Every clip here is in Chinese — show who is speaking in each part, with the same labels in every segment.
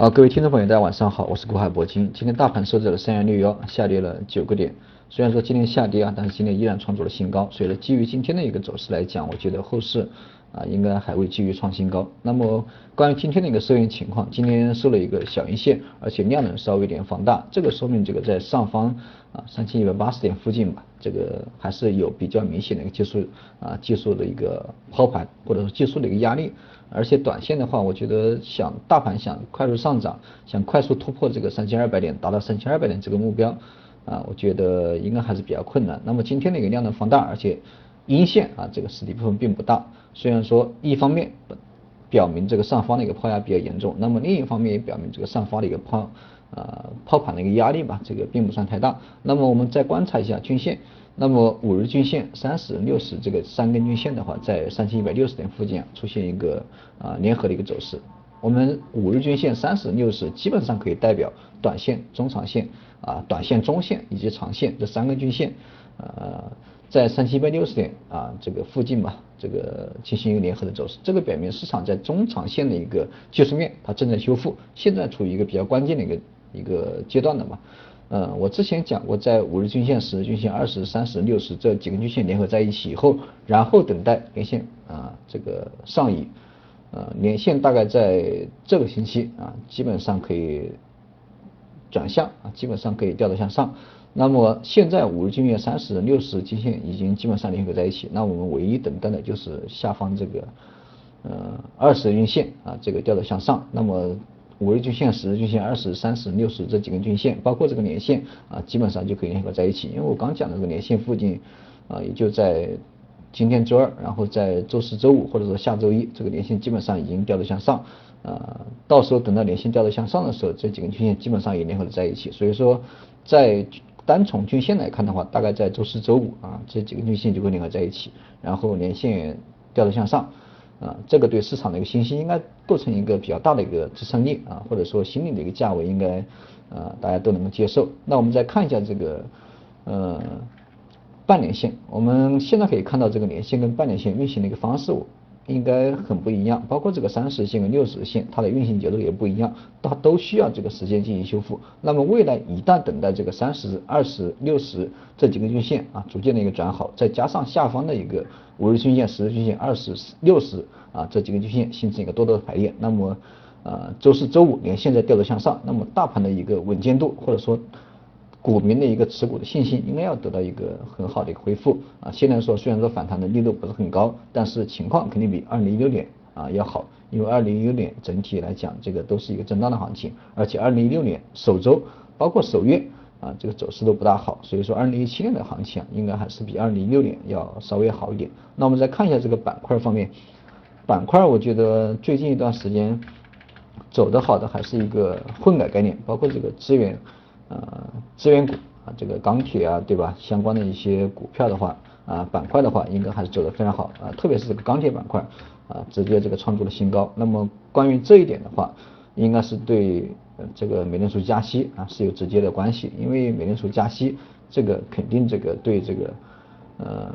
Speaker 1: 啊，各位听众朋友，大家晚上好，我是国海铂金。今天大盘收在了三幺六幺，下跌了九个点。虽然说今天下跌啊，但是今天依然创出了新高。所以呢，基于今天的一个走势来讲，我觉得后市啊应该还会继续创新高。那么关于今天的一个收银情况，今天收了一个小阴线，而且量能稍微有点放大，这个说明这个在上方啊三千一百八十点附近吧，这个还是有比较明显的一个技术啊技术的一个抛盘，或者说技术的一个压力。而且短线的话，我觉得想大盘想快速上涨，想快速突破这个三千二百点，达到三千二百点这个目标，啊，我觉得应该还是比较困难。那么今天的一个量能放大，而且阴线啊，这个实体部分并不大。虽然说一方面表明这个上方的一个抛压比较严重，那么另一方面也表明这个上方的一个抛啊抛盘的一个压力吧，这个并不算太大。那么我们再观察一下均线。那么五日均线、三十、六十这个三根均线的话，在三千一百六十点附近啊，出现一个啊联合的一个走势。我们五日均线、三十、六十基本上可以代表短线、中长线啊、短线、中线以及长线这三根均线，呃，在三千一百六十点啊这个附近吧，这个进行一个联合的走势。这个表明市场在中长线的一个技术面它正在修复，现在处于一个比较关键的一个一个阶段的嘛。嗯，我之前讲过，在五日均线、十日均线、二十、三十、六十这几根均线联合在一起以后，然后等待连线啊这个上移，呃，连线大概在这个星期啊，基本上可以转向啊，基本上可以调得向上。那么现在五日均线、三十、六十均线已经基本上联合在一起，那我们唯一等待的就是下方这个呃二十均线啊，这个调头向上。那么五日均线、十日均线、二十、三十、六十这几根均线，包括这个年线啊，基本上就可以联合在一起。因为我刚讲的这个年线附近啊，也就在今天周二，然后在周四周五或者说下周一，这个年线基本上已经调得向上啊。到时候等到年线调得向上的时候，这几根均线基本上也联合在一起。所以说，在单从均线来看的话，大概在周四周五啊，这几根均线就会联合在一起，然后年线调得向上。啊，这个对市场的一个信心应该构成一个比较大的一个支撑力啊，或者说心理的一个价位应该啊大家都能够接受。那我们再看一下这个呃半年线，我们现在可以看到这个年线跟半年线运行的一个方式。应该很不一样，包括这个三十线跟六十线，它的运行节奏也不一样，它都需要这个时间进行修复。那么未来一旦等待这个三十、二十、六十这几个均线啊逐渐的一个转好，再加上下方的一个五日均线、十日均线、二十、六十啊这几个均线形成一个多头排列，那么呃周四周五连线在调头向上，那么大盘的一个稳健度或者说。股民的一个持股的信心应该要得到一个很好的一个恢复啊。现在说虽然说反弹的力度不是很高，但是情况肯定比二零一六年啊要好，因为二零一六年整体来讲这个都是一个震荡的行情，而且二零一六年首周包括首月啊这个走势都不大好，所以说二零一七年的行情啊应该还是比二零一六年要稍微好一点。那我们再看一下这个板块方面，板块我觉得最近一段时间走的好的还是一个混改概念，包括这个资源。呃，资源股啊，这个钢铁啊，对吧？相关的一些股票的话，啊，板块的话，应该还是走得非常好啊，特别是这个钢铁板块啊，直接这个创出了新高。那么关于这一点的话，应该是对这个美联储加息啊是有直接的关系，因为美联储加息，这个肯定这个对这个呃。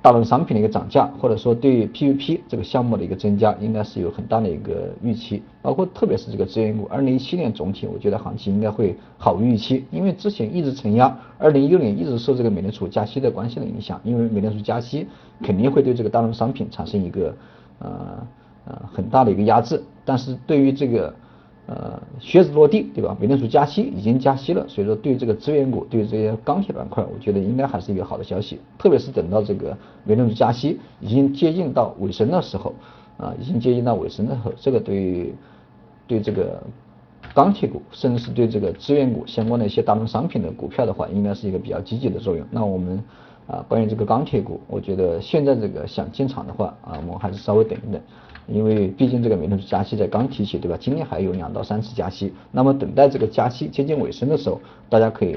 Speaker 1: 大宗商品的一个涨价，或者说对 PVP 这个项目的一个增加，应该是有很大的一个预期。包括特别是这个资源股，二零一七年总体我觉得行情应该会好于预期，因为之前一直承压，二零一六年一直受这个美联储加息的关系的影响，因为美联储加息肯定会对这个大宗商品产生一个呃呃很大的一个压制，但是对于这个。呃，靴子落地，对吧？美联储加息已经加息了，所以说对这个资源股，对这些钢铁板块，我觉得应该还是一个好的消息。特别是等到这个美联储加息已经接近到尾声的时候，啊，已经接近到尾声的时候，这个对对这个钢铁股，甚至是对这个资源股相关的一些大宗商品的股票的话，应该是一个比较积极的作用。那我们啊，关于这个钢铁股，我觉得现在这个想进场的话，啊，我们还是稍微等一等。因为毕竟这个美联储加息在刚提起，对吧？今年还有两到三次加息，那么等待这个加息接近尾声的时候，大家可以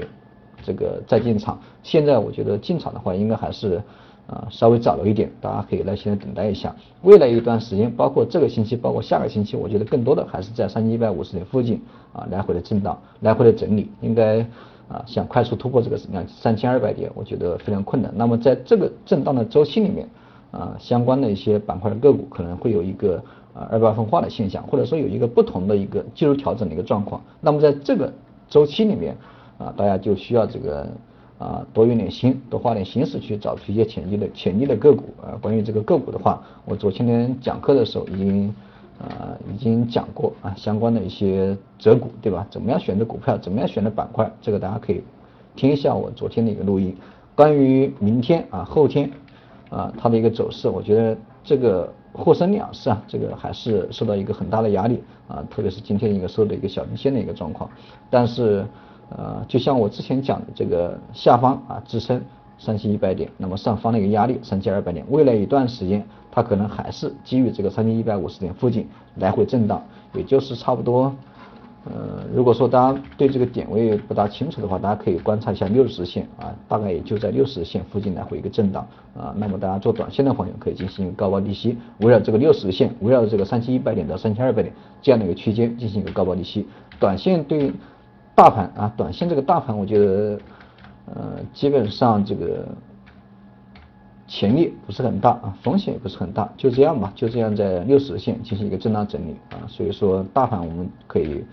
Speaker 1: 这个再进场。现在我觉得进场的话，应该还是啊稍微早了一点，大家可以耐心的等待一下。未来一段时间，包括这个星期，包括下个星期，我觉得更多的还是在三千一百五十点附近啊来回的震荡，来回的整理，应该啊想快速突破这个两三千二百点，我觉得非常困难。那么在这个震荡的周期里面。啊相关的一些板块的个股可能会有一个啊二八分化的现象，或者说有一个不同的一个技术调整的一个状况。那么在这个周期里面啊，大家就需要这个啊多用点心，多花点心思去找出一些潜力的潜力的个股啊。关于这个个股的话，我昨天讲课的时候已经。啊，已经讲过啊，相关的一些择股，对吧？怎么样选择股票？怎么样选择板块？这个大家可以听一下我昨天的一个录音。关于明天啊、后天啊它的一个走势，我觉得这个沪深两市啊，这个还是受到一个很大的压力啊，特别是今天一个收的一个小阴线的一个状况。但是呃，就像我之前讲的这个下方啊支撑。三千一百点，那么上方的一个压力三千二百点，未来一段时间它可能还是基于这个三千一百五十点附近来回震荡，也就是差不多，呃，如果说大家对这个点位不大清楚的话，大家可以观察一下六十线啊，大概也就在六十线附近来回一个震荡啊，那么大家做短线的朋友可以进行一个高抛低吸，围绕这个六十线，围绕这个三千一百点到三千二百点这样的一个区间进行一个高抛低吸，短线对大盘啊，短线这个大盘我觉得。呃，基本上这个潜力不是很大啊，风险也不是很大，就这样吧，就这样在六十线进行一个震荡整理啊，所以说大盘我们可以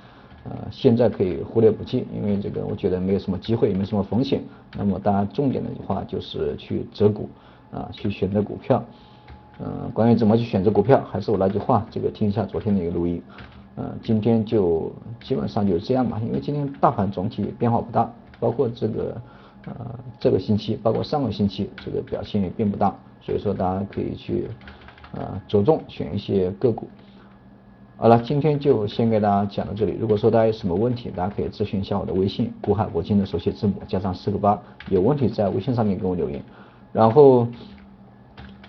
Speaker 1: 呃现在可以忽略不计，因为这个我觉得没有什么机会，也没什么风险。那么大家重点的话就是去择股啊，去选择股票。嗯，关于怎么去选择股票，还是我那句话，这个听一下昨天的一个录音。嗯，今天就基本上就是这样吧，因为今天大盘总体变化不大，包括这个。呃，这个星期包括上个星期，这个表现也并不大，所以说大家可以去呃着重选一些个股。好了，今天就先给大家讲到这里。如果说大家有什么问题，大家可以咨询一下我的微信“古海铂金”的手写字母加上四个八，有问题在微信上面给我留言。然后，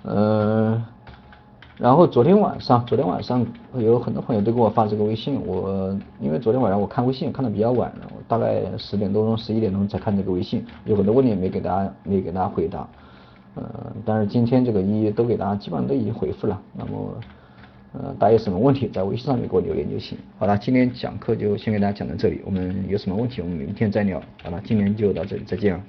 Speaker 1: 呃。然后昨天晚上，昨天晚上有很多朋友都给我发这个微信，我因为昨天晚上我看微信看的比较晚，我大概十点多钟、十一点钟才看这个微信，有很多问题没给大家没给大家回答，呃，但是今天这个一一都给大家基本上都已经回复了，那么呃大家有什么问题在微信上面给我留言就行。好了，今天讲课就先给大家讲到这里，我们有什么问题我们明天再聊。好了，今天就到这里，再见。